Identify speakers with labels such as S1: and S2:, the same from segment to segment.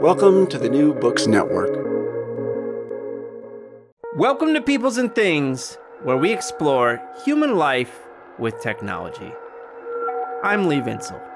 S1: Welcome to the New Books Network.
S2: Welcome to Peoples and Things, where we explore human life with technology. I'm Lee Vinsel.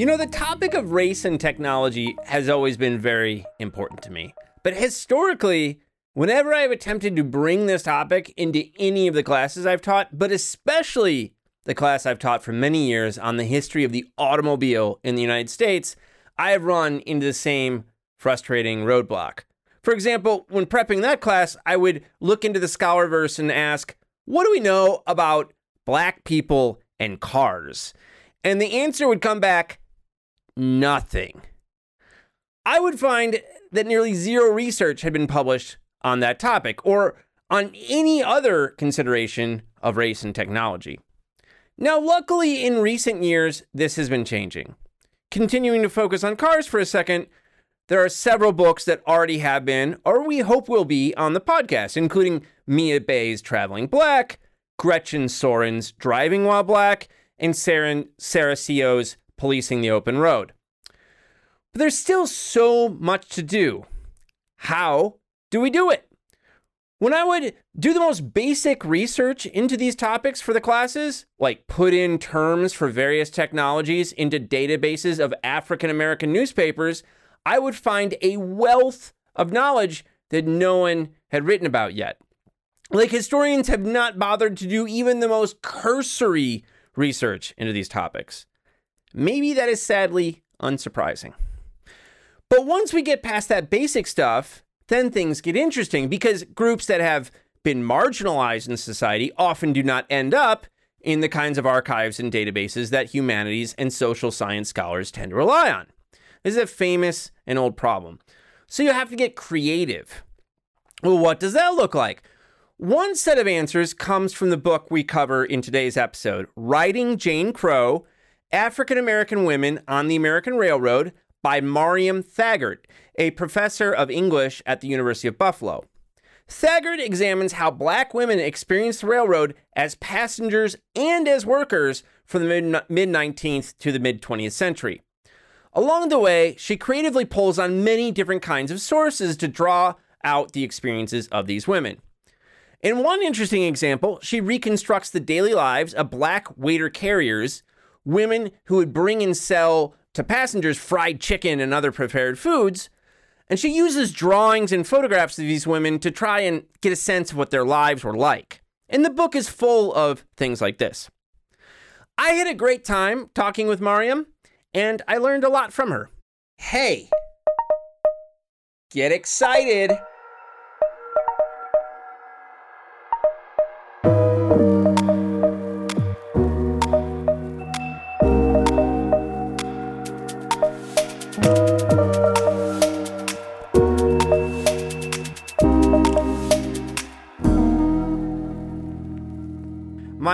S2: You know, the topic of race and technology has always been very important to me. But historically, whenever I have attempted to bring this topic into any of the classes I've taught, but especially the class I've taught for many years on the history of the automobile in the United States, I have run into the same frustrating roadblock. For example, when prepping that class, I would look into the scholarverse and ask, what do we know about black people and cars? And the answer would come back nothing. I would find that nearly zero research had been published on that topic or on any other consideration of race and technology. Now, luckily, in recent years, this has been changing. Continuing to focus on cars for a second, there are several books that already have been, or we hope will be, on the podcast, including Mia Bay's Traveling Black, Gretchen Sorin's Driving While Black, and Sarah, Sarah Seo's Policing the Open Road. But there's still so much to do. How do we do it? When I would do the most basic research into these topics for the classes, like put in terms for various technologies into databases of African American newspapers, I would find a wealth of knowledge that no one had written about yet. Like historians have not bothered to do even the most cursory research into these topics. Maybe that is sadly unsurprising. But once we get past that basic stuff, then things get interesting because groups that have been marginalized in society often do not end up in the kinds of archives and databases that humanities and social science scholars tend to rely on. This is a famous and old problem. So you have to get creative. Well, what does that look like? One set of answers comes from the book we cover in today's episode Riding Jane Crow African American Women on the American Railroad by Miriam Thaggert, a professor of English at the University of Buffalo. Thaggert examines how black women experienced the railroad as passengers and as workers from the mid 19th to the mid 20th century. Along the way, she creatively pulls on many different kinds of sources to draw out the experiences of these women. In one interesting example, she reconstructs the daily lives of black waiter carriers, women who would bring and sell to passengers fried chicken and other prepared foods. And she uses drawings and photographs of these women to try and get a sense of what their lives were like. And the book is full of things like this. I had a great time talking with Miriam, and I learned a lot from her. Hey, get excited.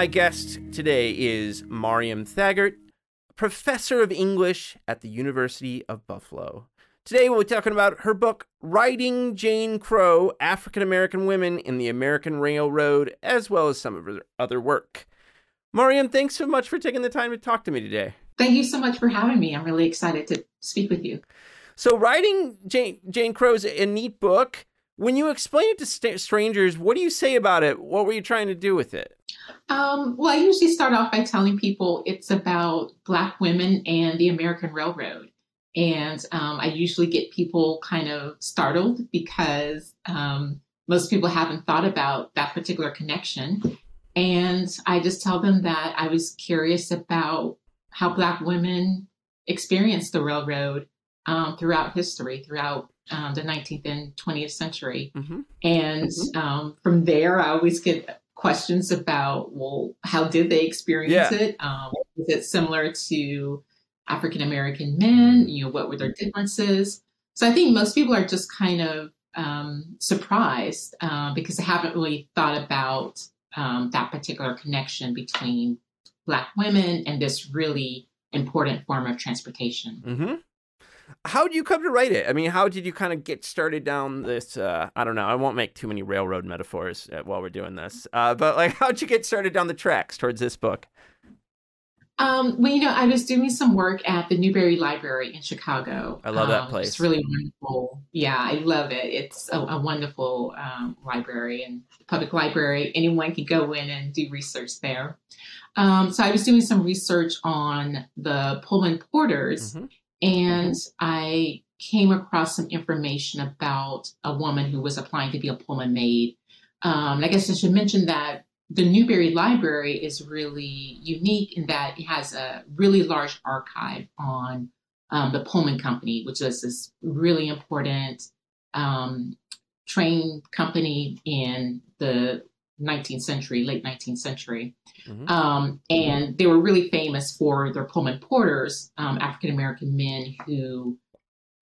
S2: My guest today is Miriam Thaggert, professor of English at the University of Buffalo. Today we'll be talking about her book, Riding Jane Crow African American Women in the American Railroad, as well as some of her other work. Miriam, thanks so much for taking the time to talk to me today.
S3: Thank you so much for having me. I'm really excited to speak with you.
S2: So, Riding Jane, Jane Crow's a neat book. When you explain it to st- strangers, what do you say about it? What were you trying to do with it?
S3: Um, well, I usually start off by telling people it's about Black women and the American Railroad. And um, I usually get people kind of startled because um, most people haven't thought about that particular connection. And I just tell them that I was curious about how Black women experienced the railroad um, throughout history, throughout um, the 19th and 20th century.
S2: Mm-hmm.
S3: And um, from there, I always get questions about, well, how did they experience
S2: Yeah.
S3: it? Um, is it similar to African American men? You know, what were their differences? So I think most people are just kind of um, surprised uh, because they haven't really thought about um, that particular connection between Black women and this really important form of transportation.
S2: Mm-hmm. How did you come to write it? I mean, how did you kind of get started down this? Uh, I don't know. I won't make too many railroad metaphors uh, while we're doing this. Uh, but like, how'd you get started down the tracks towards this book?
S3: Um, well, you know, I was doing some work at the Newberry Library in Chicago.
S2: I love that
S3: Um,
S2: place.
S3: It's really wonderful. Yeah, I love it. It's a, a wonderful um, library and public library. Anyone can go in and do research there. Um, so I was doing some research on the Pullman Porters,
S2: Mhm.
S3: And I came across some information about a woman who was applying to be a Pullman maid. Um, I guess I should mention that the Newberry Library is really unique in that it has a really large archive on um, the Pullman Company, which is this really important um, train company in the 19th century, late 19th century.
S2: Mhm.
S3: Um, and they were really famous for their Pullman porters, um, African American men who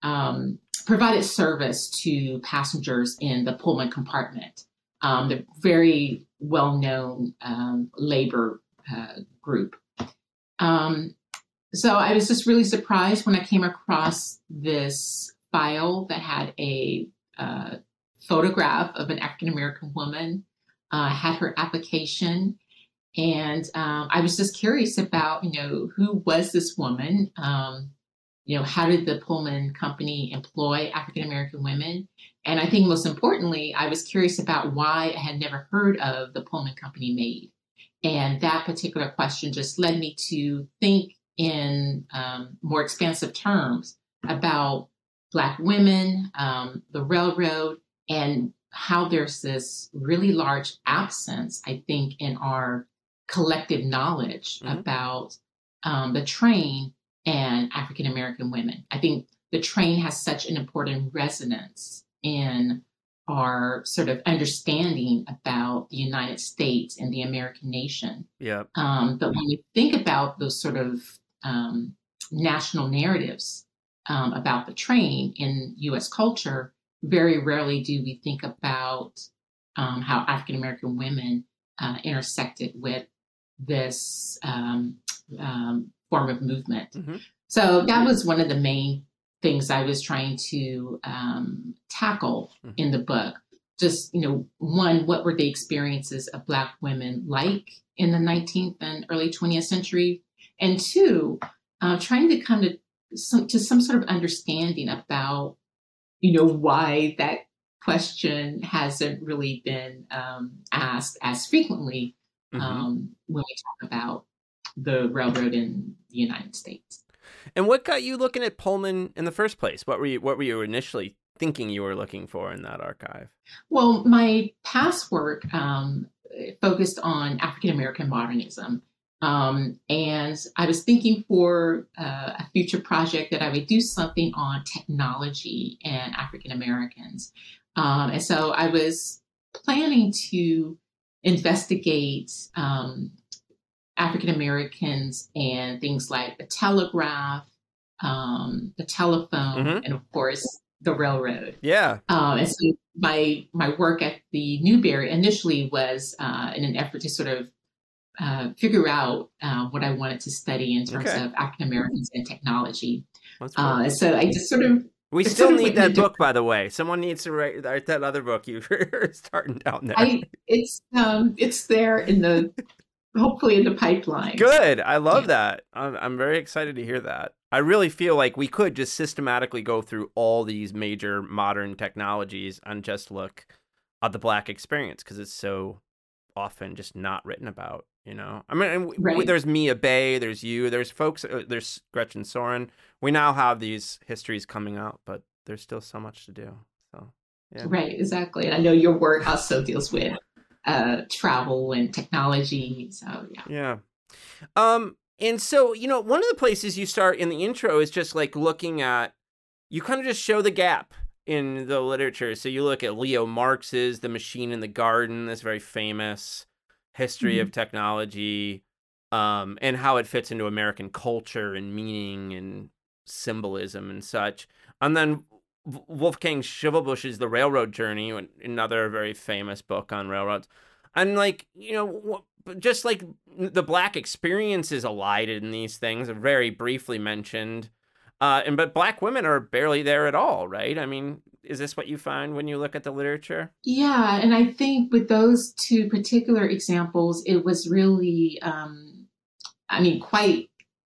S3: um, provided service to passengers in the Pullman compartment. Um, they're very well known um, labor uh, group. Um, so I was just really surprised when I came across this file that had a uh, photograph of an African American woman, uh, had her application, and um, I was just curious about, you know, who was this woman? Um, you know, how did the Pullman Company employ African American women? And I think most importantly, I was curious about why I had never heard of the Pullman Company maid. And that particular question just led me to think in um, more expansive terms about Black women, um, the railroad, and how there's this really large absence, I think, in our collective knowledge
S2: Mhm.
S3: about um, the train and African American women. I think the train has such an important resonance in our sort of understanding about the United States and the American nation.
S2: Yeah.
S3: Um, but when we think about those sort of um, national narratives um, about the train in U.S. culture, very rarely do we think about um, how African American women uh, intersected with this um, um, form of movement.
S2: Mhm.
S3: So that was one of the main things I was trying to um, tackle
S2: Mhm.
S3: in the book. Just, you know, one, what were the experiences of Black women like in the 19th and early 20th century? And two, uh, trying to come to some, to some sort of understanding about, you know, why that question hasn't really been um, asked as frequently
S2: Mhm.
S3: um, when we talk about the railroad in the United States.
S2: And what got you looking at Pullman in the first place? What were you What were you initially thinking you were looking for in that archive?
S3: Well, my past work um, focused on African American modernism. Um, and I was thinking for uh, a future project that I would do something on technology and African Americans. Um, and so I was planning to investigate um, African Americans and things like the telegraph, um, the telephone,
S2: Mhm.
S3: and of course, the railroad.
S2: Yeah.
S3: Um, and so my my work at the Newberry initially was uh, in an effort to sort of uh, figure out uh, what I wanted to study in terms
S2: Okay.
S3: of African Americans and technology. Uh, so I just sort of
S2: we
S3: it's
S2: still
S3: sort of
S2: need that
S3: the-
S2: book, by the way. Someone needs to write, write that other book you were starting down there.
S3: I it's um it's there in the hopefully in the pipeline.
S2: Good. I love
S3: Yeah.
S2: that. I'm, I'm very excited to hear that. I really feel like we could just systematically go through all these major modern technologies and just look at the black experience because it's so often just not written about. You know, I mean, and w- w-
S3: Right.
S2: there's Mia Bay, there's you, there's folks, uh, there's Gretchen Sorin. We now have these histories coming out, but there's still so much to do. So, yeah.
S3: Right, exactly. And I know your work also deals with uh, travel and technology. So yeah.
S2: Yeah. Um, and so, you know, one of the places you start in the intro is just like looking at, you kind of just show the gap in the literature. So you look at Leo Marx's The Machine in the Garden, that's very famous history of technology, um, and how it fits into American culture and meaning and symbolism and such. And then Wolfgang Schivelbusch's The Railroad Journey, another very famous book on railroads. And like, you know, just like the black experience is elided in these things, are very briefly mentioned. Uh, and but black women are barely there at all, right? I mean, is this what you find when you look at the literature?
S3: Yeah, and I think with those two particular examples, it was really, um, I mean, quite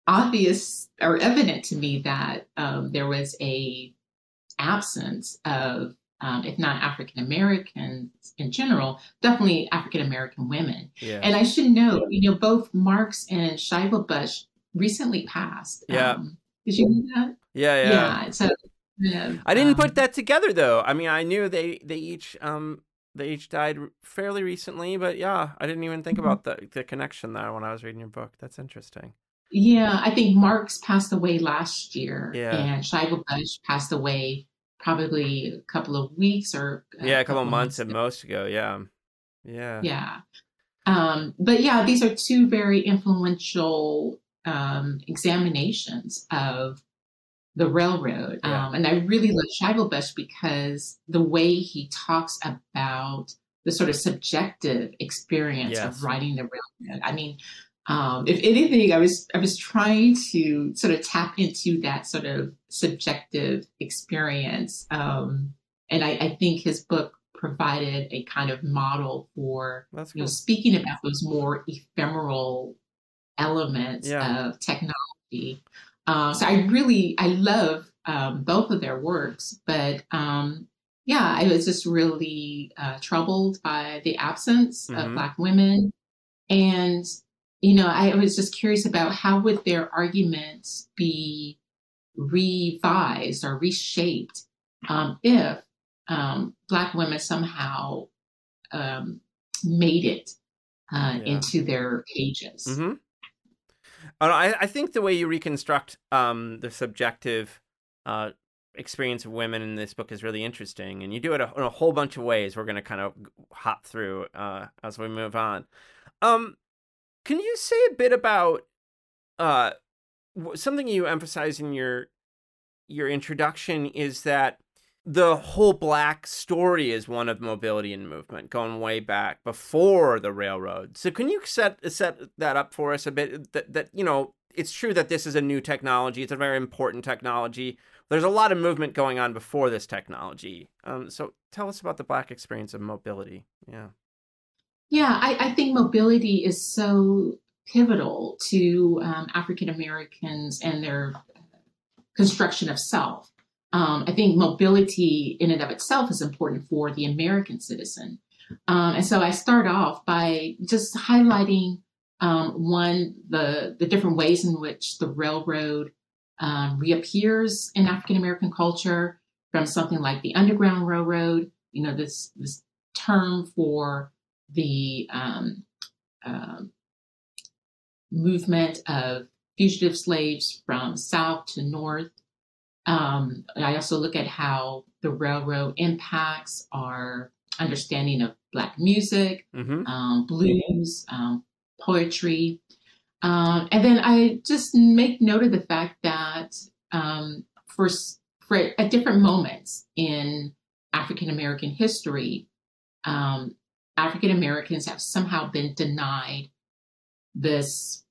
S3: obvious or evident to me that um, there was a absence of, um, if not African Americans in general, definitely African American women.
S2: Yeah.
S3: And I should note, you know, both Marx and Schivelbusch recently passed.
S2: Yeah.
S3: Um, did you know that?
S2: yeah, yeah.
S3: So. yeah,
S2: I didn't
S3: um,
S2: put that together though. I mean, I knew they they each um they each died fairly recently, but yeah, I didn't even think
S3: Mhm.
S2: about the the connection there when I was reading your book. That's interesting.
S3: Yeah, I think Marx passed away last year,
S2: Yeah.
S3: and Schivelbusch passed away probably a couple of weeks or
S2: yeah, a couple of months at most ago. Yeah, yeah,
S3: Yeah, um, but yeah, these are two very influential um, examinations of the railroad,
S2: Yeah.
S3: um, and I really love Schivelbusch because the way he talks about the sort of subjective experience
S2: Yes.
S3: of riding the railroad. I mean, um, if anything, I was I was trying to sort of tap into that sort of subjective experience, um, and I, I think his book provided a kind of model for
S2: That's
S3: you know speaking about those more ephemeral elements
S2: Yeah.
S3: of technology. Um, so I really I love um, both of their works, but um, yeah, I was just really uh, troubled by the absence
S2: Mhm.
S3: of Black women, and you know I was just curious about how would their arguments be revised or reshaped um, if um, Black women somehow um, made it uh,
S2: Yeah.
S3: into their pages.
S2: Mm-hmm. I, I think the way you reconstruct um, the subjective uh, experience of women in this book is really interesting, and you do it a, in a whole bunch of ways. We're going to kind of hop through uh, as we move on. Um, can you say a bit about uh, something you emphasize in your your introduction is that the whole black story is one of mobility and movement going way back before the railroad. So can you set set that up for us a bit that that you know it's true that this is a new technology, it's a very important technology. There's a lot of movement going on before this technology. Um, so tell us about the black experience of mobility. Yeah.
S3: Yeah, I, I think mobility is so pivotal to um, African Americans and their construction of self. Um, I think mobility in and of itself is important for the American citizen. Um, and so I start off by just highlighting um, one, the, the different ways in which the railroad um, reappears in African American culture from something like the Underground Railroad, you know, this, this term for the um movement of fugitive slaves from south to north. Um, I also look at how the railroad impacts our understanding of Black music,
S2: Mm-hmm.
S3: um, blues, um, poetry. Um, and then I just make note of the fact that um, for, for at different moments in African American history, um, African Americans have somehow been denied this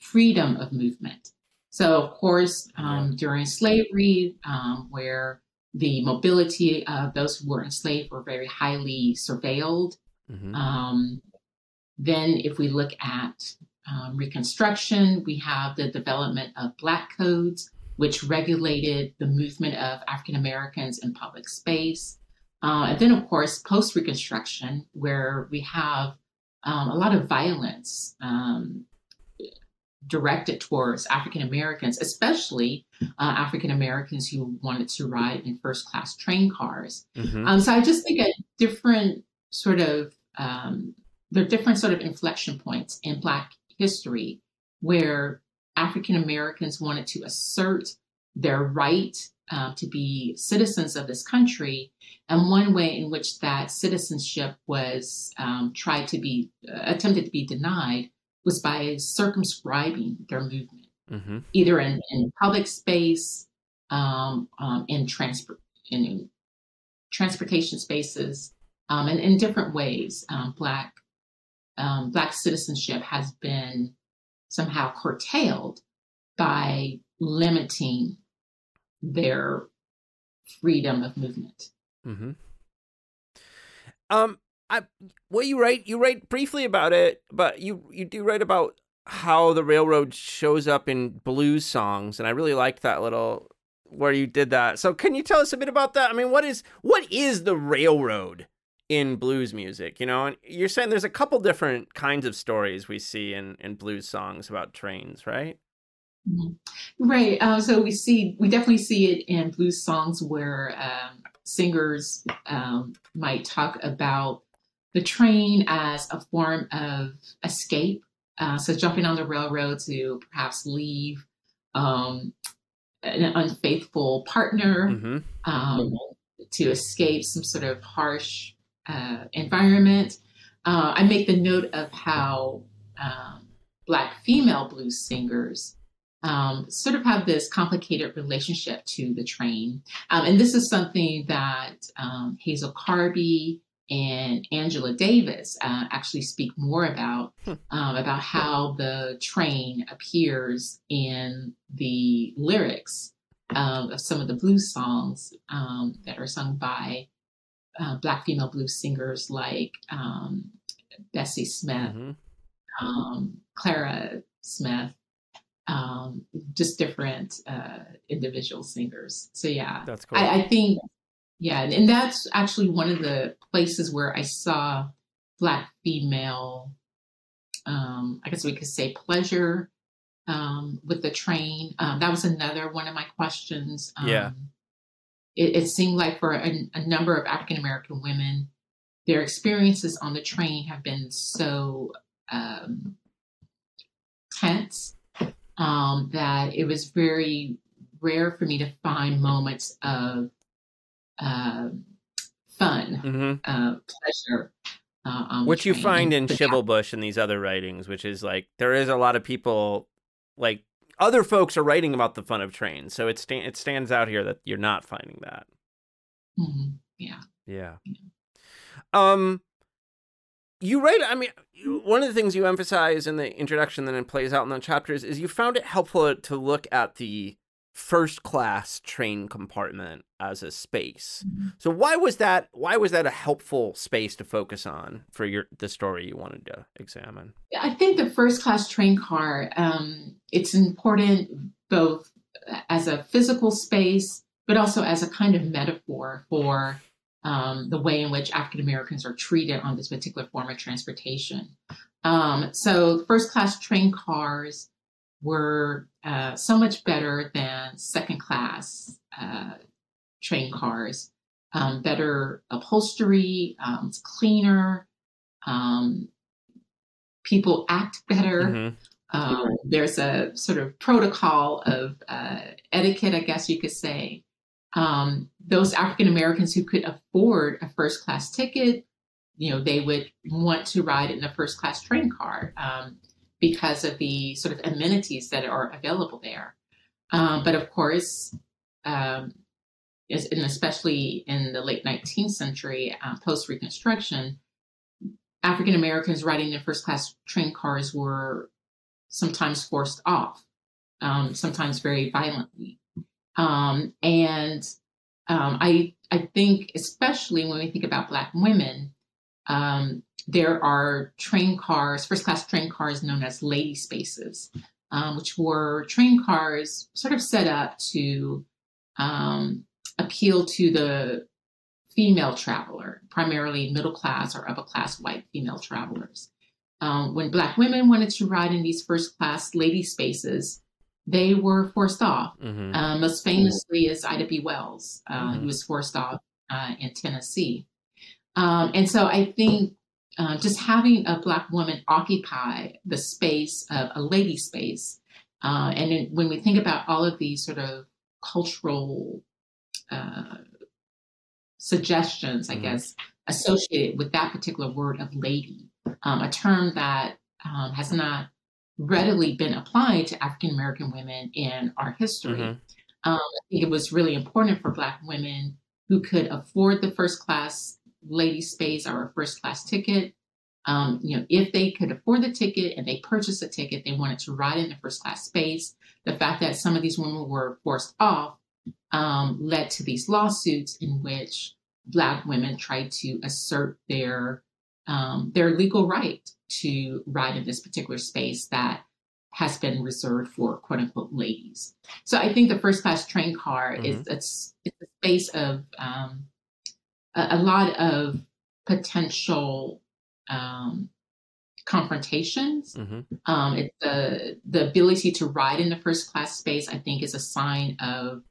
S3: freedom of movement. So, of course, um, during slavery, um, where the mobility of those who were enslaved were very highly surveilled.
S2: Mm-hmm.
S3: Um, then, if we look at um, Reconstruction, we have the development of Black codes, which regulated the movement of African Americans in public space. Uh, and then, of course, post Reconstruction, where we have um, a lot of violence um, directed towards African Americans, especially uh, African Americans who wanted to ride in first class train cars.
S2: Mhm.
S3: Um, so I just think at different sort of um, there are different sort of inflection points in Black history where African Americans wanted to assert their right uh, to be citizens of this country, and one way in which that citizenship was um, tried to be uh, attempted to be denied was by circumscribing their movement
S2: mm-hmm.
S3: either in, in public space, um, um, in transport, in, in transportation spaces, um, and in different ways. Um, black um, black citizenship has been somehow curtailed by limiting their freedom of movement.
S2: Mm-hmm. Um, I well, you write you write briefly about it, but you you do write about how the railroad shows up in blues songs, and I really liked that little where you did that. So, can you tell us a bit about that? I mean, what is what is the railroad in blues music? You know, and you're saying there's a couple different kinds of stories we see in in blues songs about trains, right?
S3: Mhm. Right. Uh, so we see, we definitely see it in blues songs where um, singers um, might talk about the train as a form of escape. Uh, so jumping on the railroad to perhaps leave um, an unfaithful partner,
S2: Mm-hmm.
S3: um, to escape some sort of harsh uh, environment. Uh, I make the note of how um, Black female blues singers um, sort of have this complicated relationship to the train. Um, and this is something that um, Hazel Carby and Angela Davis uh, actually speak more about, um, about how the train appears in the lyrics um, of some of the blues songs um, that are sung by uh, Black female blues singers like um, Bessie Smith,
S2: Mm-hmm.
S3: um, Clara Smith, um, just different uh, individual singers. So, yeah,
S2: That's cool.
S3: I, I think, yeah, and that's actually one of the places where I saw Black female, um, I guess we could say pleasure um, with the train. Um, that was another one of my questions. Um,
S2: Yeah.
S3: It, it seemed like for a, a number of African American women, their experiences on the train have been so um, tense um, that it was very rare for me to find moments of um fun,
S2: mm-hmm.
S3: uh, pleasure. Uh,
S2: which you find in
S3: yeah,
S2: Schivelbusch and these other writings, which is like there is a lot of people like other folks are writing about the fun of trains, so it sta- it stands out here that you're not finding that.
S3: mhm, yeah.
S2: Yeah. Um, you write. I mean, one of the things you emphasize in the introduction, then it plays out in the chapters, is you found it helpful to look at the first class train compartment as a space. So why was that? Why was that a helpful space to focus on for your the story you wanted to examine?
S3: I think the first class train car, um, it's important both as a physical space, but also as a kind of metaphor for um, the way in which African Americans are treated on this particular form of transportation. Um, so, first class train cars were uh, so much better than second class uh, train cars. Um, better upholstery, um, it's cleaner. Um, people act better.
S2: Mhm.
S3: Um, there's a sort of protocol of uh, etiquette, I guess you could say. Um, those African Americans who could afford a first class ticket, you know, they would want to ride in a first class train car um, because of the sort of amenities that are available there. Um, but of course, um, and especially in the late 19th century, uh, post Reconstruction, African Americans riding in first class train cars were sometimes forced off, um, sometimes very violently. Um, and um, I, I think, especially when we think about Black women, um, there are train cars, first class train cars known as lady spaces, um, which were train cars sort of set up to um, appeal to the female traveler, primarily middle class or upper class white female travelers. Um, when Black women wanted to ride in these first class lady spaces, they were forced off.
S2: Mhm.
S3: Uh, most famously is Ida B. Wells, uh,
S2: Mhm.
S3: who was forced off uh, in Tennessee. Um, and so I think uh, just having a Black woman occupy the space of a lady space, uh, and when we think about all of these sort of cultural uh, suggestions, I
S2: Mhm.
S3: guess, associated with that particular word of lady, um, a term that um, has not readily been applied to African American women in our history.
S2: Mhm.
S3: Um, I think it was really important for Black women who could afford the first class lady space or a first class ticket. Um, you know, if they could afford the ticket and they purchased a ticket, they wanted to ride in the first class space. The fact that some of these women were forced off um, led to these lawsuits in which Black women tried to assert their um, their legal right to ride in this particular space that has been reserved for quote unquote ladies. So I think the first class train car is it's, it's a space of um, a, a lot of potential um, confrontations.
S2: Mhm.
S3: Um, it, the the ability to ride in the first class space, I think, is a sign of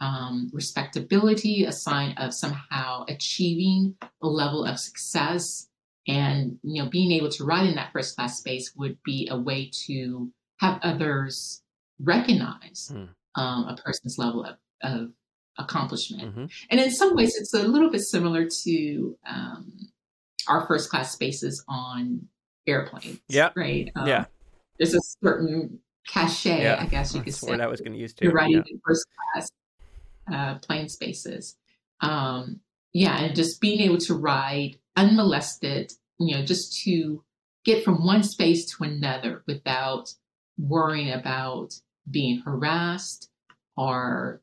S3: um, respectability, a sign of somehow achieving a level of success, and you know, being able to ride in that first class space would be a way to have others recognize
S2: Hmm.
S3: um, a person's level of, of accomplishment.
S2: Mhm.
S3: And in some ways, it's a little bit similar to um, our first class spaces on airplanes.
S2: Yeah.
S3: Right. Um,
S2: Yeah.
S3: There's a certain cachet,
S2: Yeah.
S3: I guess you could
S2: That's
S3: say.
S2: what I was going to use too.
S3: You're riding
S2: Yeah.
S3: in first class uh, plane spaces. Um, yeah, and just being able to ride unmolested, you know, just to get from one space to another without worrying about being harassed or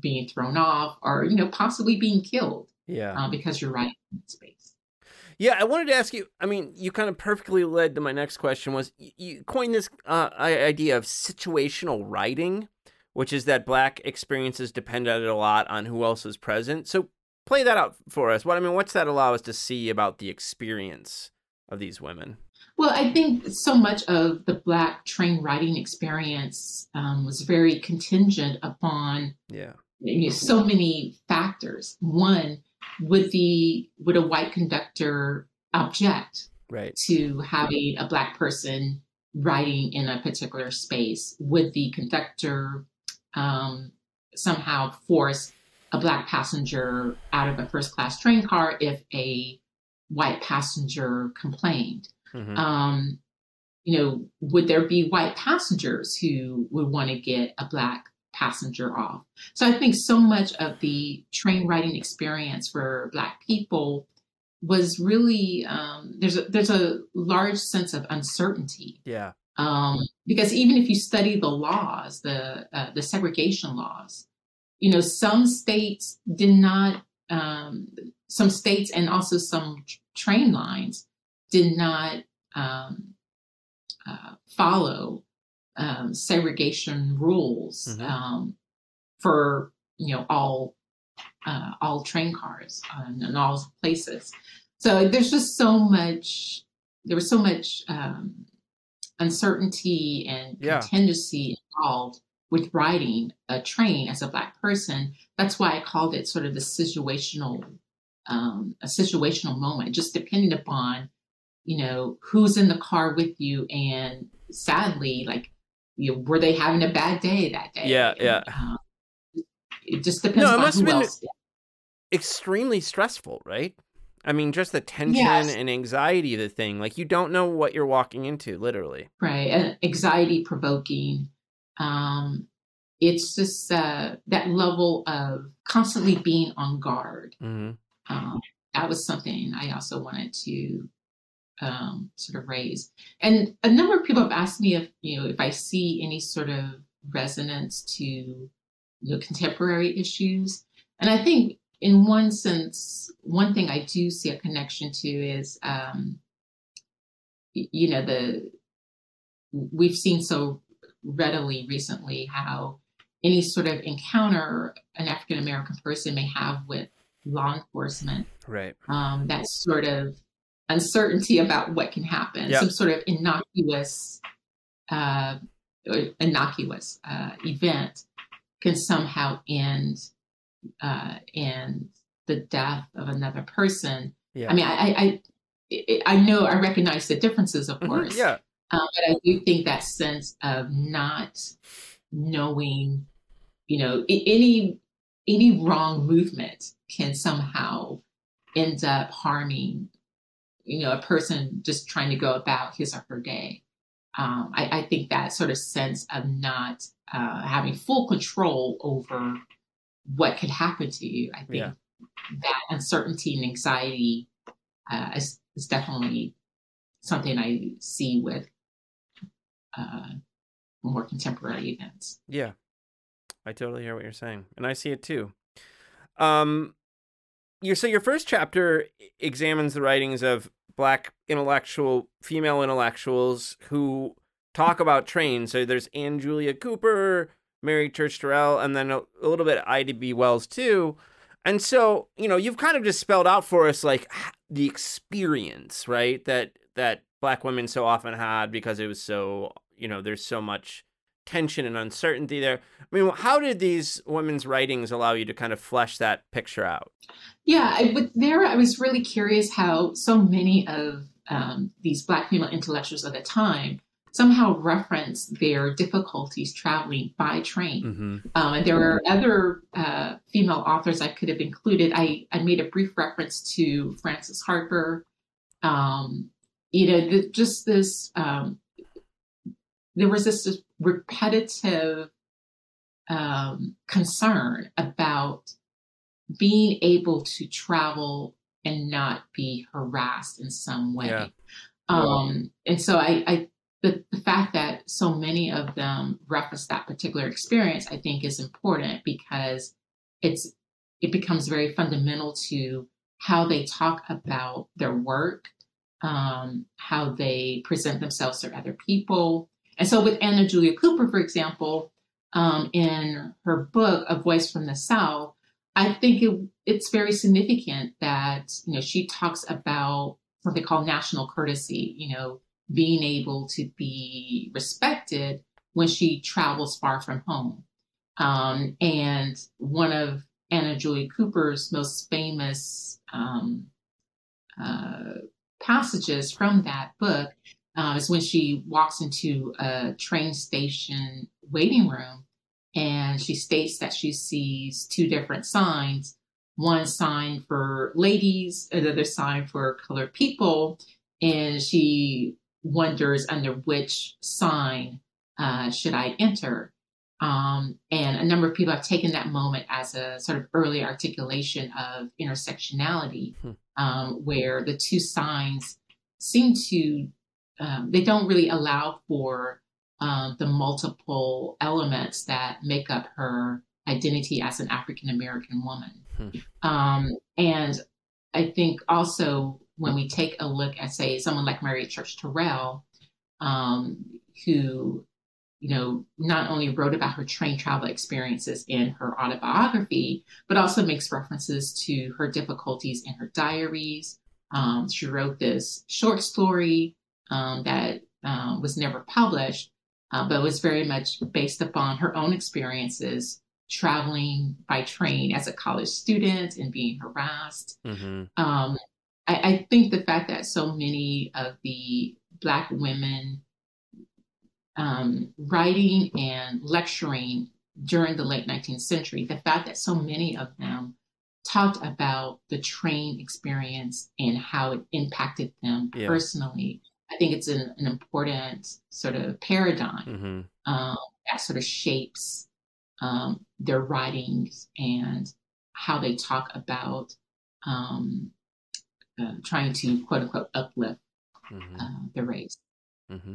S3: being thrown off or, you know, possibly being killed
S2: Yeah.
S3: uh, because you're riding in space.
S2: Yeah, I wanted to ask you. I mean, you kind of perfectly led to my next question. Was you, you coined this uh, idea of situational riding, which is that black experiences depend a lot on who else is present. So play that out for us. What I mean, what's that allow us to see about the experience of these women?
S3: Well, I think so much of the Black train riding experience um, was very contingent upon
S2: Yeah.
S3: you know, so many factors. One, would the would a white conductor object
S2: Right.
S3: to having a black person riding in a particular space? Would the conductor um, somehow force a black passenger out of a first class train car if a white passenger complained?
S2: Mhm.
S3: um, you know, would there be white passengers who would want to get a black passenger off? So I think so much of the train riding experience for black people was really um, there's a there's a large sense of uncertainty
S2: yeah.
S3: um, because even if you study the laws, the uh, the segregation laws, you know, some states did not. Um, some states and also some train lines did not um, uh, follow um, segregation rules
S2: Mhm.
S3: um, for you know all uh, all train cars and, in all places. So there's just so much. There was so much um, uncertainty and
S2: Yeah.
S3: contingency involved with riding a train as a black person. That's why I called it sort of the situational, um, a situational moment, just depending upon, you know, who's in the car with you, and sadly, like, you know, were they having a bad day that day?
S2: Yeah,
S3: And,
S2: yeah.
S3: um, it just depends
S2: No, it
S3: on
S2: must
S3: who
S2: have been-
S3: else.
S2: Extremely stressful, right? I mean, just the tension
S3: Yes.
S2: and anxiety of the thing. Like you don't know what you're walking into, literally.
S3: right and anxiety provoking um it's just uh that level of constantly being on guard
S2: hmm
S3: um that was something i also wanted to um sort of raise and a number of people have asked me if you know if i see any sort of resonance to you know contemporary issues and i think in one sense, one thing I do see a connection to is, um, you know, the we've seen so readily recently how any sort of encounter an African American person may have with law enforcement,
S2: Right.
S3: um, that sort of uncertainty about what can happen,
S2: Yeah.
S3: some sort of innocuous, uh, innocuous uh, event can somehow end uh, in the death of another person.
S2: Yeah.
S3: I mean, I, I, I, know I recognize the differences, of
S2: Mhm,
S3: course,
S2: Yeah.
S3: um, but I do think that sense of not knowing, you know, any any wrong movement can somehow end up harming, you know, a person just trying to go about his or her day. Um, I, I think that sort of sense of not uh, having full control over what could happen to you, I think
S2: Yeah.
S3: that uncertainty and anxiety uh, is, is definitely something I see with uh, more contemporary events.
S2: Yeah. I totally hear what you're saying. And I see it too. Um your so your first chapter examines the writings of black intellectual female intellectuals who talk about trains. So there's Anna Julia Cooper, Mary Church Terrell, and then a, a little bit Ida B. Wells too. And so, you know, you've kind of just spelled out for us like the experience, right? That that black women so often had because it was so, you know, there's so much tension and uncertainty there. I mean, how did these women's writings allow you to kind of flesh that picture out?
S3: Yeah, I, but there I was really curious how so many of um, these Black female intellectuals at the time somehow reference their difficulties traveling by train.
S2: Mm-hmm.
S3: Um, and there are other uh, female authors I could have included. I, I made a brief reference to Frances Harper. Um, you know, the, just this, um, there was this, this repetitive um, concern about being able to travel and not be harassed in some way.
S2: Yeah.
S3: Um, and so I, I the, the fact that so many of them reference that particular experience, I think is important because it's it becomes very fundamental to how they talk about their work, um, how they present themselves to other people. And so with Anna Julia Cooper, for example, um, in her book, A Voice from the South, I think it, it's very significant that, you know, she talks about what they call national courtesy, you know, being able to be respected when she travels far from home. Um, and one of Anna Julia Cooper's most famous um, uh, passages from that book uh, is when she walks into a train station waiting room and she states that she sees two different signs one sign for ladies, another sign for colored people. And she wonders under which sign uh, should I enter. Um, and a number of people have taken that moment as a sort of early articulation of intersectionality,
S2: Hmm.
S3: um, where the two signs seem to, um, they don't really allow for um, the multiple elements that make up her identity as an African American woman.
S2: Hmm.
S3: Um, and I think also when we take a look at, say, someone like Mary Church Terrell, um, who, you know, not only wrote about her train travel experiences in her autobiography, but also makes references to her difficulties in her diaries. Um, she wrote this short story um, that um, was never published, uh, but was very much based upon her own experiences traveling by train as a college student and being harassed.
S2: Mm-hmm.
S3: Um, I, I think the fact that so many of the Black women um, writing and lecturing during the late 19th century, the fact that so many of them talked about the train experience and how it impacted them
S2: Yeah.
S3: personally, I think it's an, an important sort of paradigm
S2: Mm-hmm.
S3: um, that sort of shapes um, their writings and how they talk about um, uh, trying to quote unquote uplift
S2: Mm-hmm.
S3: uh, the race.
S2: Mm-hmm.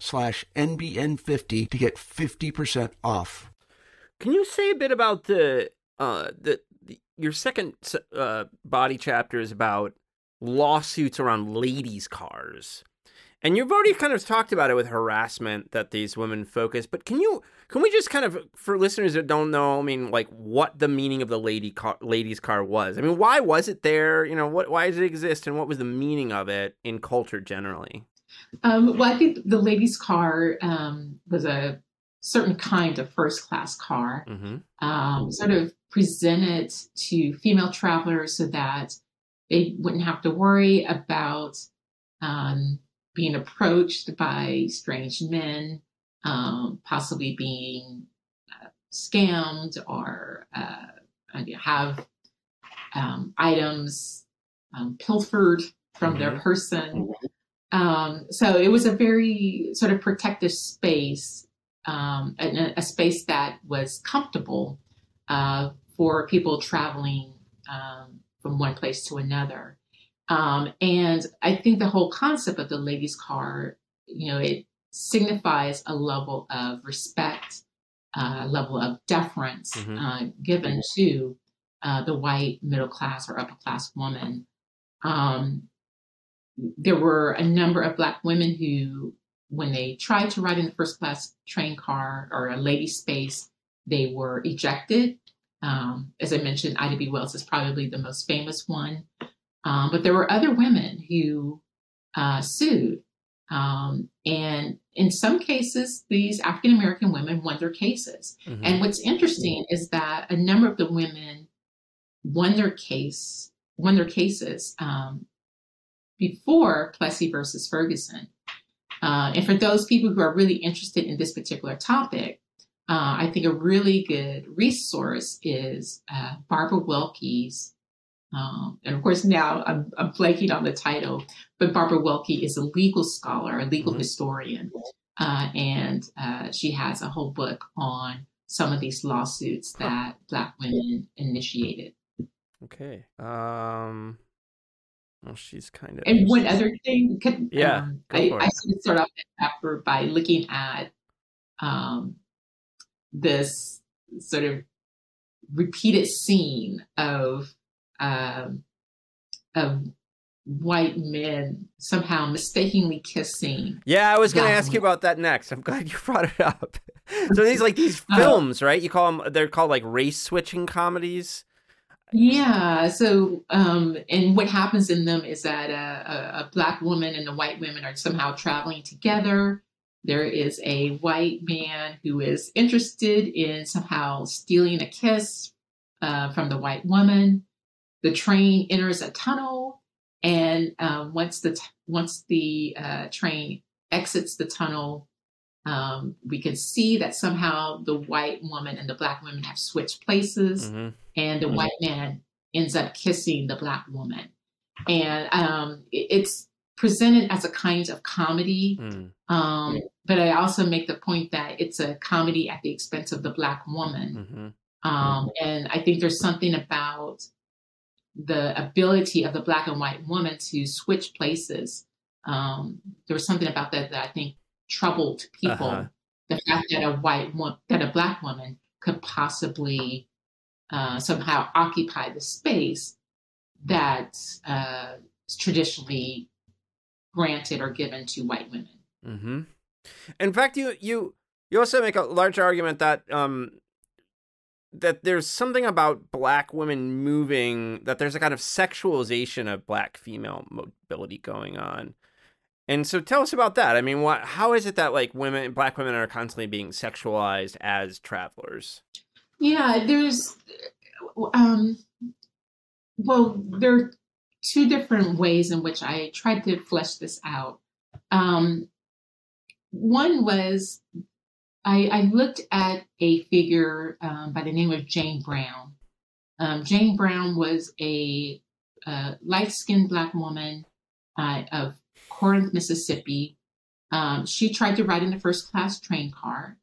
S1: slash NBN50 to get 50% off.
S2: Can you say a bit about the uh the, the your second uh body chapter is about lawsuits around ladies' cars. And you've already kind of talked about it with harassment that these women focus, but can you can we just kind of for listeners that don't know, I mean, like what the meaning of the lady car, ladies' car was? I mean, why was it there? You know, what why does it exist, and what was the meaning of it in culture generally?
S3: Um, well, I think the ladies' car um, was a certain kind of first class car,
S2: Mm-hmm.
S3: um, sort of presented to female travelers so that they wouldn't have to worry about um, being approached by strange men, um, possibly being uh, scammed or uh, have um, items um, pilfered from their person. Um, so it was a very sort of protective space, um, and a, a space that was comfortable uh, for people traveling um, from one place to another. Um, and I think the whole concept of the ladies' car, you know, it signifies a level of respect, a level of deference
S2: Mhm.
S3: uh, given to uh, the white middle class or upper class woman. Um, there were a number of black women who, when they tried to ride in the first class train car or a lady space, they were ejected. Um, as I mentioned, Ida B. Wells is probably the most famous one. Um, but there were other women who uh, sued. Um, and in some cases, these African American women won their cases.
S2: Mhm.
S3: And what's interesting is that a number of the women won their case, won their cases um, before Plessy versus Ferguson. Uh, and for those people who are really interested in this particular topic, uh, I think a really good resource is uh, Barbara Welke's. Um, and of course, now I'm, I'm blanking on the title, but Barbara Wilke is a legal scholar, a legal
S2: Mhm.
S3: historian, uh, and uh, she has a whole book on some of these lawsuits that Black women initiated.
S2: Okay. Um. Well, she's kind of.
S3: And one other thing, could,
S2: Yeah,
S3: um, I, I should start off that chapter by looking at um, this sort of repeated scene of um, of white men somehow mistakenly kissing.
S2: Yeah, I was going to ask you about that next. I'm glad you brought it up. so these like these
S3: Uh,
S2: films, right? You call them? They're called like race switching comedies.
S3: Yeah. So, um, and what happens in them is that a, a, a black woman and a white woman are somehow traveling together. There is a white man who is interested in somehow stealing a kiss uh, from the white woman. The train enters a tunnel, and um, once the t- once the uh, train exits the tunnel, um, we can see that somehow the white woman and the black woman have switched places
S2: hmm
S3: and the white man ends up kissing the black woman. And um, it- it's presented as a kind of comedy,
S2: Mm.
S3: um, but I also make the point that it's a comedy at the expense of the black woman.
S2: hmm
S3: Um, and I think there's something about the ability of the black and white woman to switch places. Um, there was something about that that I think troubled people.
S2: Uh-huh.
S3: The fact that a white that a black woman could possibly uh, somehow occupy the space that's uh, traditionally granted or given to white women.
S2: hmm In fact, you you You also make a large argument that um that there's something about black women moving that there's a kind of sexualization of black female mobility going on. And so tell us about that. I mean, what how is it that like women black women are constantly being sexualized as travelers?
S3: Yeah, there's um well, there are two different ways in which I tried to flesh this out. Um, one was I, I, looked at a figure um, by the name of Jane Brown. Um, Jane Brown was a, light skinned Black woman uh, of Corinth, Mississippi. Um, she tried to ride in a first class train car,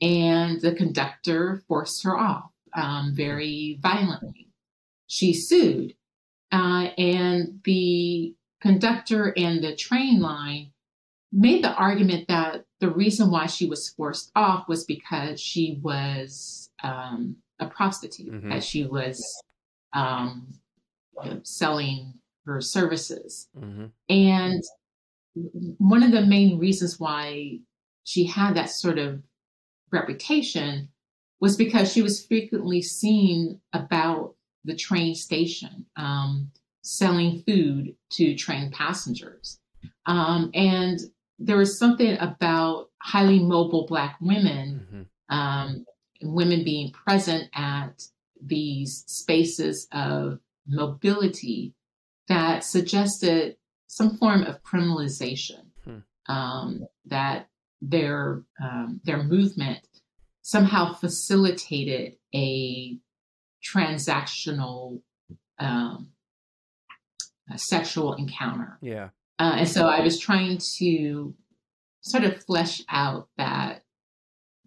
S3: and the conductor forced her off um, very violently. She sued, uh, and the conductor and the train line made the argument that the reason why she was forced off was because she was um, a prostitute, mm-hmm. that she was um, selling her services. Mm-hmm. And one of the main reasons why she had that sort of reputation was because she was frequently seen about the train station um, selling food to train passengers. Um, and there was something about highly mobile Black women, mm-hmm. um, women being present at these spaces of mobility that suggested some form of criminalization, hmm. um, that their um, their movement somehow facilitated a transactional um, sexual encounter.
S2: Yeah.
S3: Uh, and so I was trying to sort of flesh out that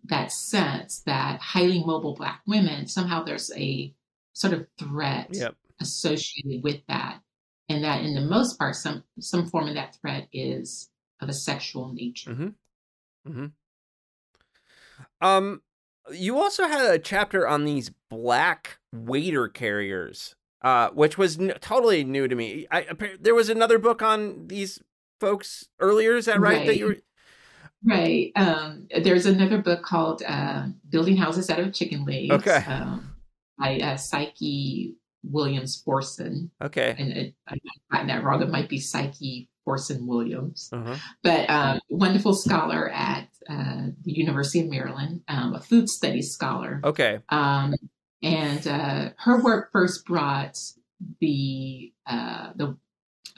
S3: that sense that highly mobile black women somehow there's a sort of threat
S2: yep.
S3: associated with that and that in the most part some some form of that threat is of a sexual nature
S2: mm-hmm. Mm-hmm. um you also had a chapter on these black waiter carriers uh, which was n- totally new to me. I, there was another book on these folks earlier. Is that right? right. That you were...
S3: Right. Um, there's another book called uh, "Building Houses Out of Chicken Legs."
S2: Okay.
S3: Um, by uh, Psyche Williams Forson.
S2: Okay.
S3: And it, I might that wrong. It might be Psyche Forson Williams,
S2: uh-huh.
S3: but um, wonderful scholar at uh, the University of Maryland, um, a food studies scholar.
S2: Okay.
S3: Um, and uh, her work first brought the uh, the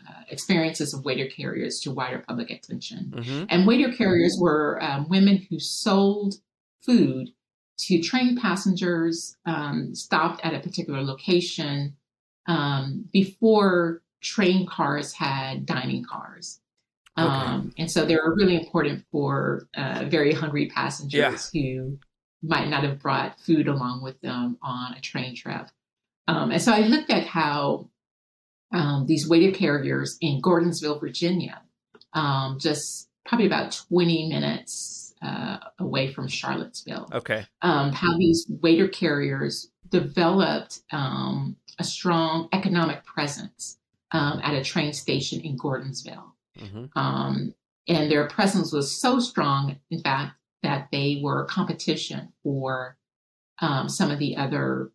S3: uh, experiences of waiter carriers to wider public attention.
S2: Mm-hmm.
S3: And waiter carriers were um, women who sold food to train passengers um, stopped at a particular location um, before train cars had dining cars. Okay. Um, and so they were really important for uh, very hungry passengers yeah. who might not have brought food along with them on a train trip. Um, and so I looked at how um, these waiter carriers in Gordonsville, Virginia, um, just probably about 20 minutes uh, away from Charlottesville.
S2: Okay.
S3: Um, how these waiter carriers developed um, a strong economic presence um, at a train station in Gordonsville.
S2: Mm-hmm.
S3: and their presence was so strong, in fact, that they were competition for um, some of the other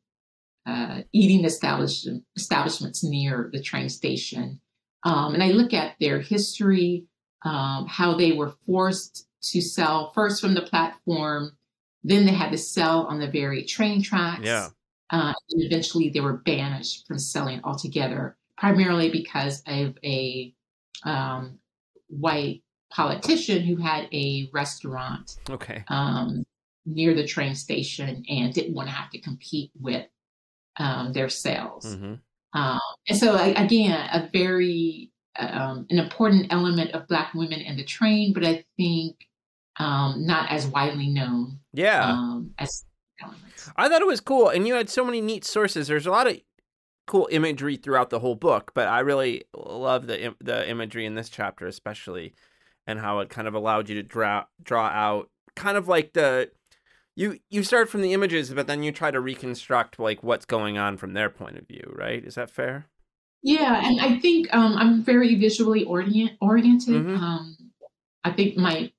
S3: uh, eating establishment, establishments near the train station. Um, and I look at their history, um, how they were forced to sell first from the platform, then they had to sell on the very train tracks.
S2: Yeah.
S3: Uh, and eventually they were banished from selling altogether, primarily because of a um, white politician who had a restaurant
S2: okay.
S3: um, near the train station and didn't want to have to compete with um, their sales.
S2: Mm-hmm.
S3: Um, and so, again, a very um, an important element of Black women in the train, but I think um, not as widely known.
S2: Yeah.
S3: Um, as elements.
S2: I thought it was cool, and you had so many neat sources. There's a lot of cool imagery throughout the whole book, but I really love the the imagery in this chapter, especially and how it kind of allowed you to draw draw out kind of like the you you start from the images but then you try to reconstruct like what's going on from their point of view right is that fair
S3: yeah and i think um, i'm very visually orient, oriented mm-hmm. um, i think my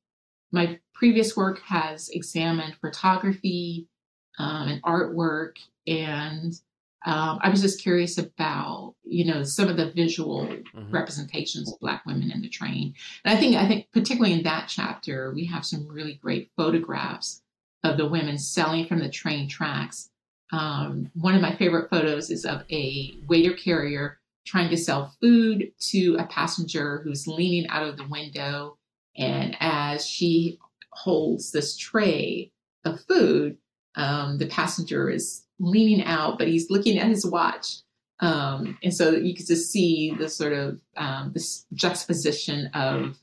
S3: my previous work has examined photography um, and artwork, and um, I was just curious about you know some of the visual
S2: Mhm.
S3: representations of Black women in the train. And I think I think particularly in that chapter, we have some really great photographs of the women selling from the train tracks. Um, one of my favorite photos is of a waiter carrier trying to sell food to a passenger who's leaning out of the window. And as she holds this tray of food, um, the passenger is leaning out, but he's looking at his watch. Um, and so you can just see the sort of um, this juxtaposition of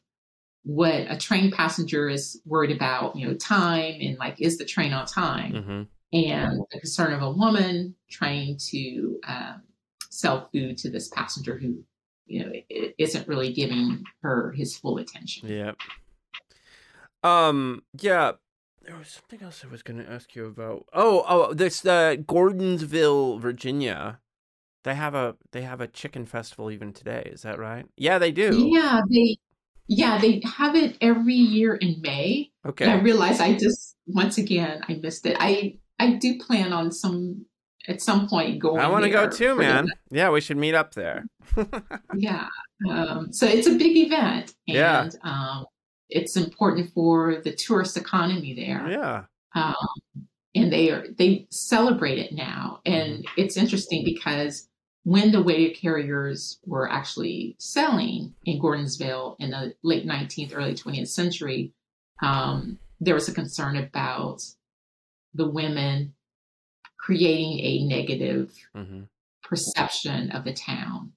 S3: what a train passenger is worried about, you know, time and like, is the train on time?
S2: Mm-hmm.
S3: and the concern of a woman trying to um, sell food to this passenger who, you know, isn't really giving her his full attention.
S2: Yeah. Um. Yeah. There was something else I was going to ask you about. Oh. Oh. This uh, Gordonsville, Virginia. They have a they have a chicken festival even today. Is that right? Yeah, they do.
S3: Yeah, they, yeah, they have it every year in May.
S2: Okay.
S3: And I realize I just once again I missed it. I I do plan on some at some point going.
S2: I want to go too,
S3: the
S2: man. Yeah, we should meet up there.
S3: Yeah. Um, so it's a big event, and
S2: Yeah.
S3: um, it's important for the tourist economy there.
S2: yeah.
S3: um, and they are they celebrate it now. And it's interesting because when the waiter carriers were actually selling in Gordonsville in the late 19th, early 20th century, um, there was a concern about the women creating a negative
S2: hmm
S3: perception of the town.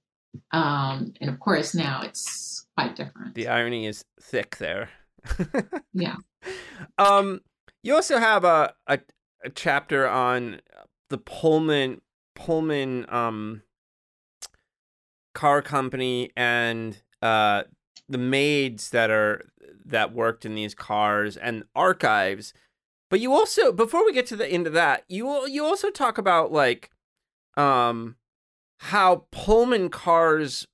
S3: Um, and of course, now it's quite different.
S2: The irony is thick there.
S3: Yeah.
S2: Um. You also have a a, a chapter on the Pullman Pullman um car company and uh the maids that are that worked in these cars and archives. But you also before we get to the end of that, you you also talk about like um how Pullman cars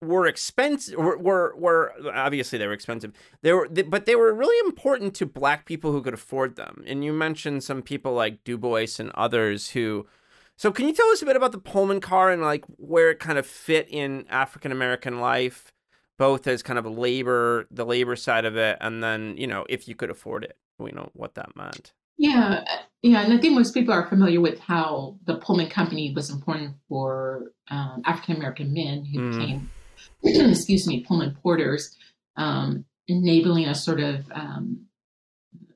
S2: were expensive were, were obviously they were expensive. They were th- but they were really important to black people who could afford them. And you mentioned some people like Du Bois and others who so can you tell us a bit about the Pullman car and like where it kind of fit in African American life, both as kind of labor, the labor side of it, and then you know if you could afford it, we know what that meant.
S3: Yeah, yeah, and I think most people are familiar with how the Pullman Company was important for um, African American men who
S2: Mm.
S3: became, excuse me, Pullman porters, um, enabling a sort of um,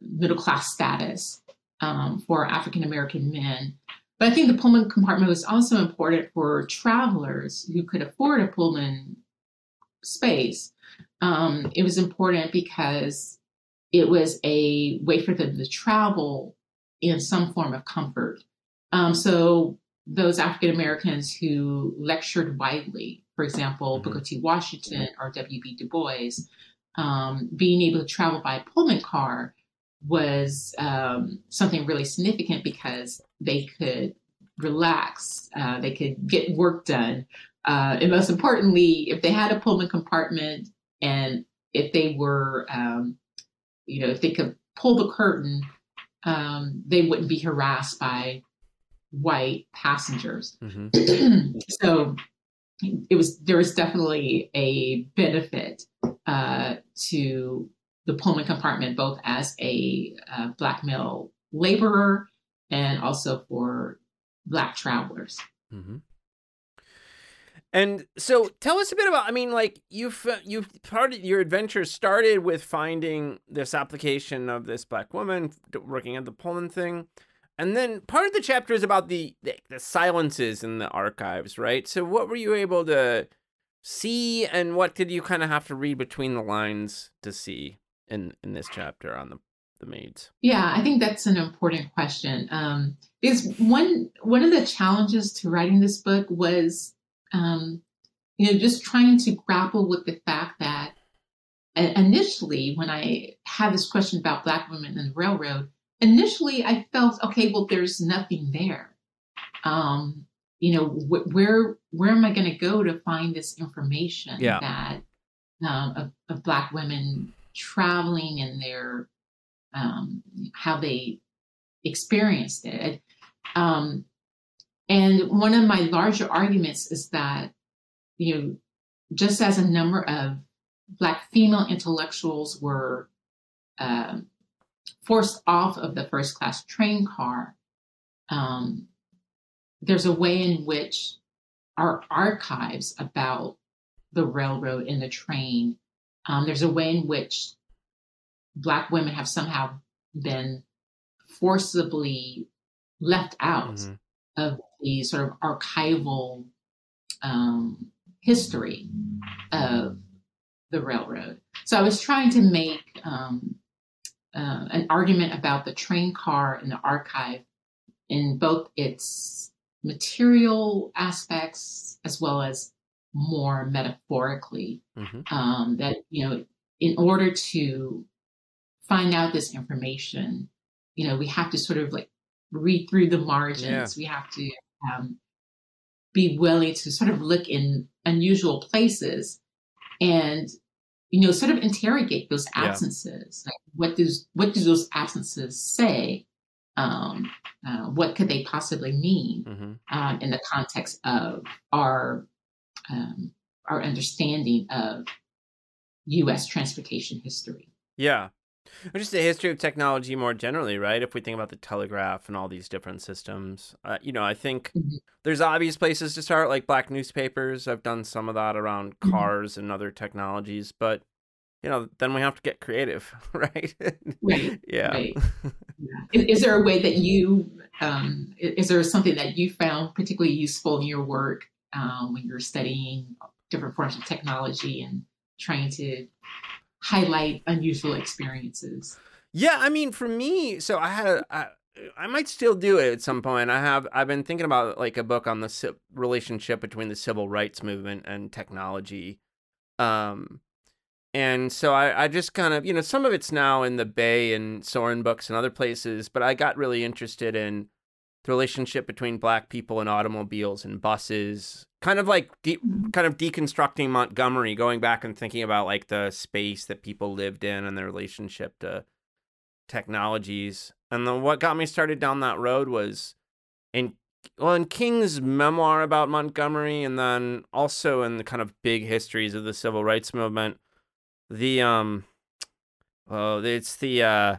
S3: middle class status um, for African American men. But I think the Pullman compartment was also important for travelers who could afford a Pullman space. Um, it was important because it was a way for them to travel in some form of comfort. Um, so those African Americans who lectured widely, for example,
S2: Mhm.
S3: Booker T. Washington or W.B. Du Bois, um, being able to travel by a Pullman car was um, something really significant because they could relax, uh, they could get work done, uh, and most importantly, if they had a Pullman compartment and if they were um, you know, if they could pull the curtain, um, they wouldn't be harassed by white passengers.
S2: Mm-hmm.
S3: so it was there was definitely a benefit uh, to the Pullman compartment, both as a uh, black male laborer and also for black travelers.
S2: Mm-hmm. And so, tell us a bit about. I mean, like you've you've part of your adventure started with finding this application of this black woman working at the Pullman thing, and then part of the chapter is about the the, the silences in the archives, right? So, what were you able to see, and what did you kind of have to read between the lines to see in in this chapter on the the maids?
S3: Yeah, I think that's an important question. Um, because one one of the challenges to writing this book was, um, you know, just trying to grapple with the fact that uh, initially, when I had this question about Black women in the railroad, initially I felt, okay, well, there's nothing there. Um, you know, wh- where where am I going to go to find this information
S2: Yeah.
S3: that um, of, of Black women traveling and their um, how they experienced it. Um, and one of my larger arguments is that, you know, just as a number of Black female intellectuals were um, forced off of the first class train car, um, there's a way in which our archives about the railroad and the train, um, there's a way in which Black women have somehow been forcibly left out mm-hmm. Of the sort of archival um, history of the railroad. So I was trying to make um, uh, an argument about the train car and the archive in both its material aspects as well as more metaphorically. Mm-hmm. Um, that, you know, in order to find out this information, you know, we have to sort of like read through the margins. Yeah. We have to um, be willing to sort of look in unusual places and you know sort of interrogate those absences yeah. like what does what do those absences say um, uh, what could they possibly mean mm-hmm. um, in the context of our um, our understanding of U.S. transportation history.
S2: Yeah, or just the history of technology more generally, right? If we think about the telegraph and all these different systems, uh, you know, I think mm-hmm. there's obvious places to start, like black newspapers. I've done some of that around mm-hmm. cars and other technologies, but you know, then we have to get creative, right?
S3: Right.
S2: yeah.
S3: Right. Is, is, there a way that you, um, is there something that you found particularly useful in your work um, when you're studying different forms of technology and trying to highlight unusual experiences?
S2: Yeah, I mean, for me, so I had a. I, I might still do it at some point. I have. I've been thinking about like a book on the relationship between the civil rights movement and technology. Um, and so I, I just kind of, you know, some of it's now in the Bay and Sorin books and other places, but I got really interested in the relationship between black people and automobiles and buses, kind of like de- kind of deconstructing Montgomery, going back and thinking about like the space that people lived in and their relationship to technologies. And then what got me started down that road was in well in King's memoir about Montgomery, and then also in the kind of big histories of the civil rights movement the um oh it's the uh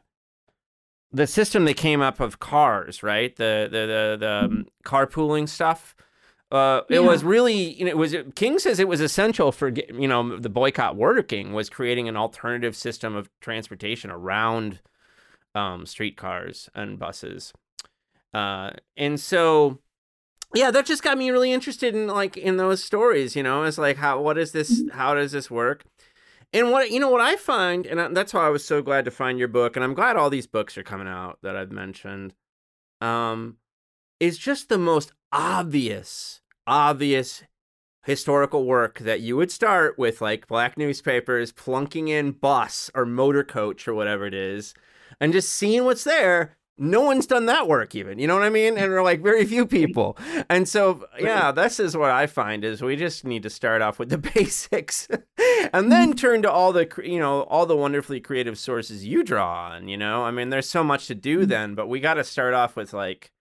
S2: the system that came up of cars right the the the, the um, carpooling stuff uh, it yeah. was really, you know, it was King says it was essential for you know the boycott working was creating an alternative system of transportation around um, streetcars and buses, uh, and so yeah, that just got me really interested in like in those stories. You know, it's like how what is this? Mm-hmm. How does this work? And what you know what I find, and that's why I was so glad to find your book, and I'm glad all these books are coming out that I've mentioned. Um, is just the most obvious, obvious historical work that you would start with like black newspapers plunking in bus or motor coach or whatever it is and just seeing what's there. No one's done that work even you know what i mean? And we're like very few people. And so yeah this is what i find is we just need to start off with the basics and then turn to all the you know all the wonderfully creative sources you draw on you know i mean there's so much to do mm-hmm. then but we got to start off with like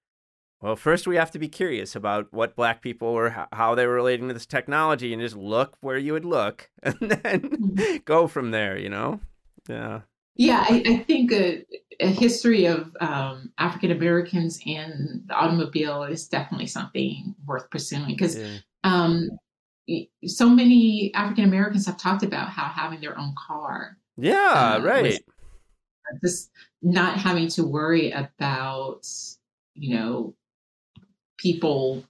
S2: well first we have to be curious about what black people were how they were relating to this technology and just look where you would look and then mm-hmm. go from there you know yeah
S3: yeah, I, I think a, a, history of um, African Americans and the automobile is definitely something worth pursuing because yeah. um, so many African Americans have talked about how having their own car.
S2: Yeah, uh, right.
S3: Just not having to worry about, you know, people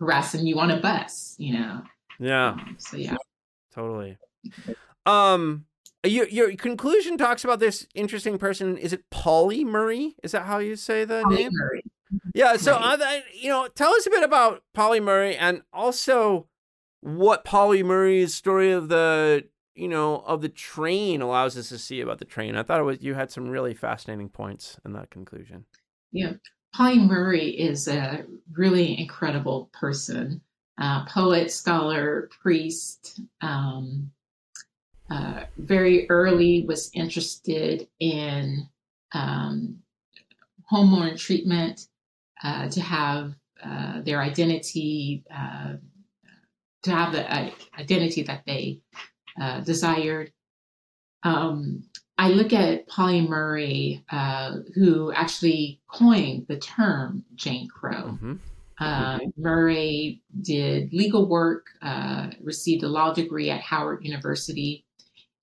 S3: harassing you on a bus, you know.
S2: Yeah. Um, so yeah. Totally. Um your your conclusion talks about this interesting person. Is it Pauli Murray? Is that how you say the name?
S3: Murray.
S2: Yeah. So right. uh, you know, tell us a bit about Pauli Murray, and also what Pauli Murray's story of the you know of the train allows us to see about the train. I thought it was you had some really fascinating points in that conclusion.
S3: Yeah, Pauli Murray is a really incredible person, uh, poet, scholar, priest. Um, uh, very early was interested in um, hormone treatment, uh, to have uh, their identity, uh, to have the uh, identity that they uh, desired. Um, I look at Pauli Murray, uh, who actually coined the term Jane Crow.
S2: Mhm.
S3: Uh, Murray did legal work, uh, received a law degree at Howard University,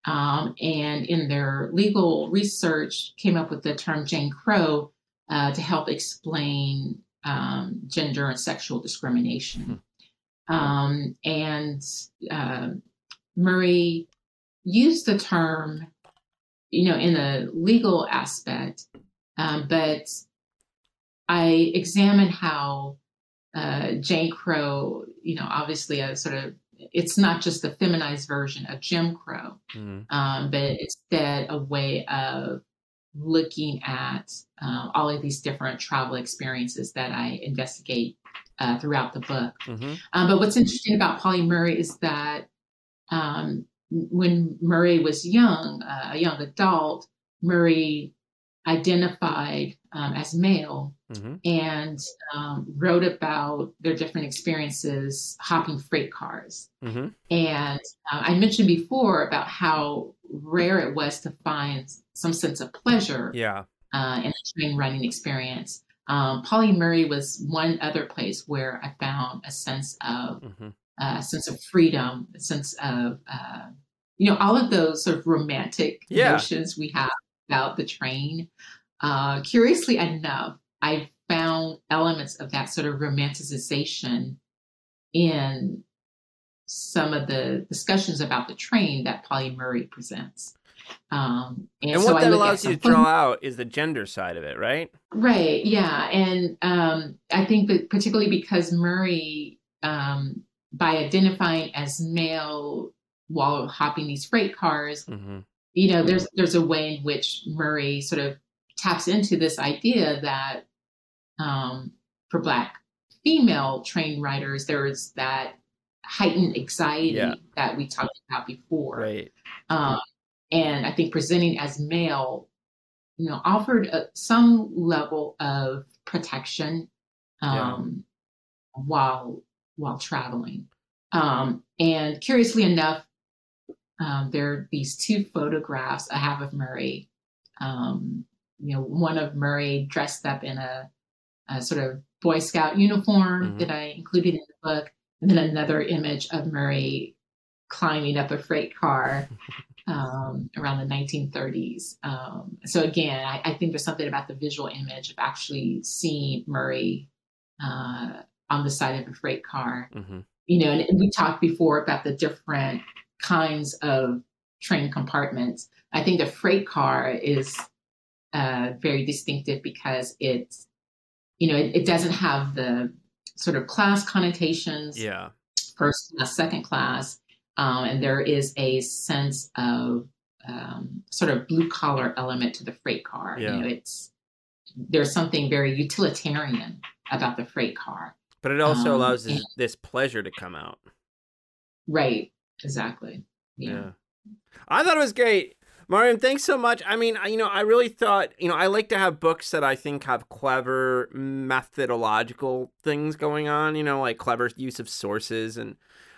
S3: um, and in their legal research came up with the term Jane Crow uh, to help explain um, gender and sexual discrimination. Um, and uh, Murray used the term, you know, in a legal aspect, um, but I examine how uh, Jane Crow, you know, obviously a sort of, it's not just the feminized version of Jim Crow,
S2: Mhm.
S3: um, but instead a way of looking at uh, all of these different travel experiences that I investigate uh, throughout the book.
S2: Mhm.
S3: Um, but what's interesting about Pauli Murray is that um, when Murray was young, uh, a young adult, Murray identified um, as male
S2: Mhm.
S3: and um, wrote about their different experiences hopping freight cars.
S2: Mhm.
S3: And uh, I mentioned before about how rare it was to find some sense of pleasure
S2: Yeah.
S3: uh, in a train running experience. Um, Pauli Murray was one other place where I found a sense of
S2: Mhm.
S3: a sense of freedom, a sense of uh, you know all of those sort of romantic
S2: Yeah.
S3: notions we have about the train. Uh, curiously enough, I found elements of that sort of romanticization in some of the discussions about the train that Pauli Murray presents. Um, and,
S2: And
S3: so
S2: what that allows you to draw out is the gender side of it, right?
S3: Right. Yeah. And um, I think that particularly because Murray, um, by identifying as male while hopping these freight cars,
S2: hmm
S3: you know, there's there's a way in which Murray sort of taps into this idea that um, for Black female train riders, there's that heightened anxiety
S2: Yeah.
S3: that we talked about before.
S2: Right.
S3: Um, and I think presenting as male, you know, offered a, some level of protection
S2: Yeah.
S3: um, while while traveling. Um, and curiously enough, um, there are these two photographs I have of Murray. Um, you know, one of Murray dressed up in a, a sort of Boy Scout uniform
S2: Mhm.
S3: that I included in the book, and then another image of Murray climbing up a freight car um, around the 1930s. Um, so again, I, I think there's something about the visual image of actually seeing Murray uh, on the side of a freight car.
S2: hmm
S3: You know, and, and we talked before about the different kinds of train compartments. I think the freight car is uh, very distinctive because it's, you know, it, it doesn't have the sort of class connotations
S2: Yeah.
S3: first class, second class, um, and there is a sense of um, sort of blue collar element to the freight car.
S2: Yeah.
S3: You know, it's there's something very utilitarian about the freight car.
S2: But it also
S3: Um,
S2: allows
S3: and-
S2: this, this pleasure to come out.
S3: Right. Exactly.
S2: Yeah.
S3: Yeah.
S2: I thought it was great. Miriam, thanks so much. I mean, I- you know, I really thought, you know, I like to have books that I think have clever methodological things going on, you know, like clever use of sources and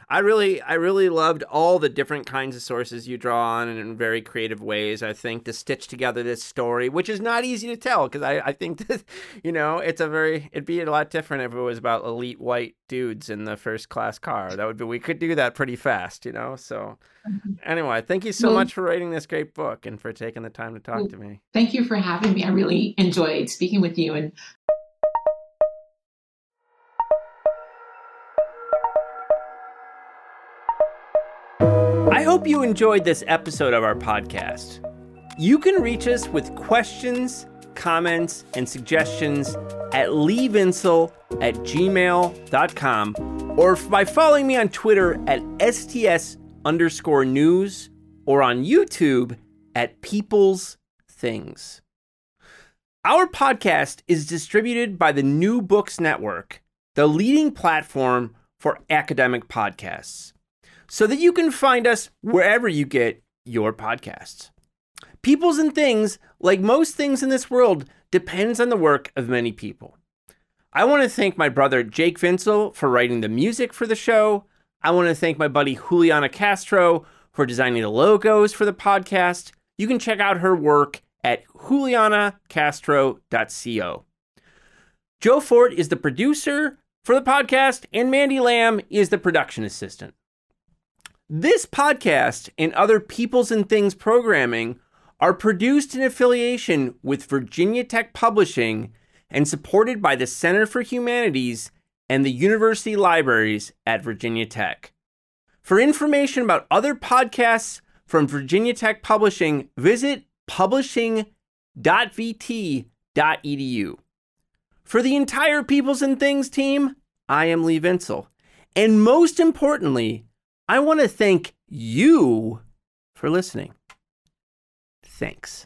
S2: I really I really loved all the different kinds of sources you draw on and in very creative ways. I think to stitch together this story, which is not easy to tell because I, I think that you know, it's a very it'd be a lot different if it was about elite white dudes in the first class car. That would be we could do that pretty fast, you know. So mm-hmm. Anyway, thank you so
S3: Well-
S2: much for writing this great book and for taking the time to talk
S3: Well-
S2: to me.
S3: Thank you for having me. I really enjoyed speaking with you and
S2: hope you enjoyed this episode of our podcast. You can reach us with questions, comments, and suggestions at leavinsel at gmail.com or by following me on Twitter at STS underscore news or on YouTube at People's Things. Our podcast is distributed by the New Books Network, the leading platform for academic podcasts, so that you can find us wherever you get your podcasts. Peoples and things, like most things in this world, depends on the work of many people. I want to thank my brother Jake Vinsel for writing the music for the show. I want to thank my buddy Juliana Castro for designing the logos for the podcast. You can check out her work at julianacastro.co. Joe Fort is the producer for the podcast, and Mandy Lamb is the production assistant. This podcast and other Peoples and Things programming are produced in affiliation with Virginia Tech Publishing and supported by the Center for Humanities and the University Libraries at Virginia Tech. For information about other podcasts from Virginia Tech Publishing, visit publishing.vt.edu. For the entire Peoples and Things team, I am Lee Vinsel. And most importantly, I want to thank you for listening. Thanks.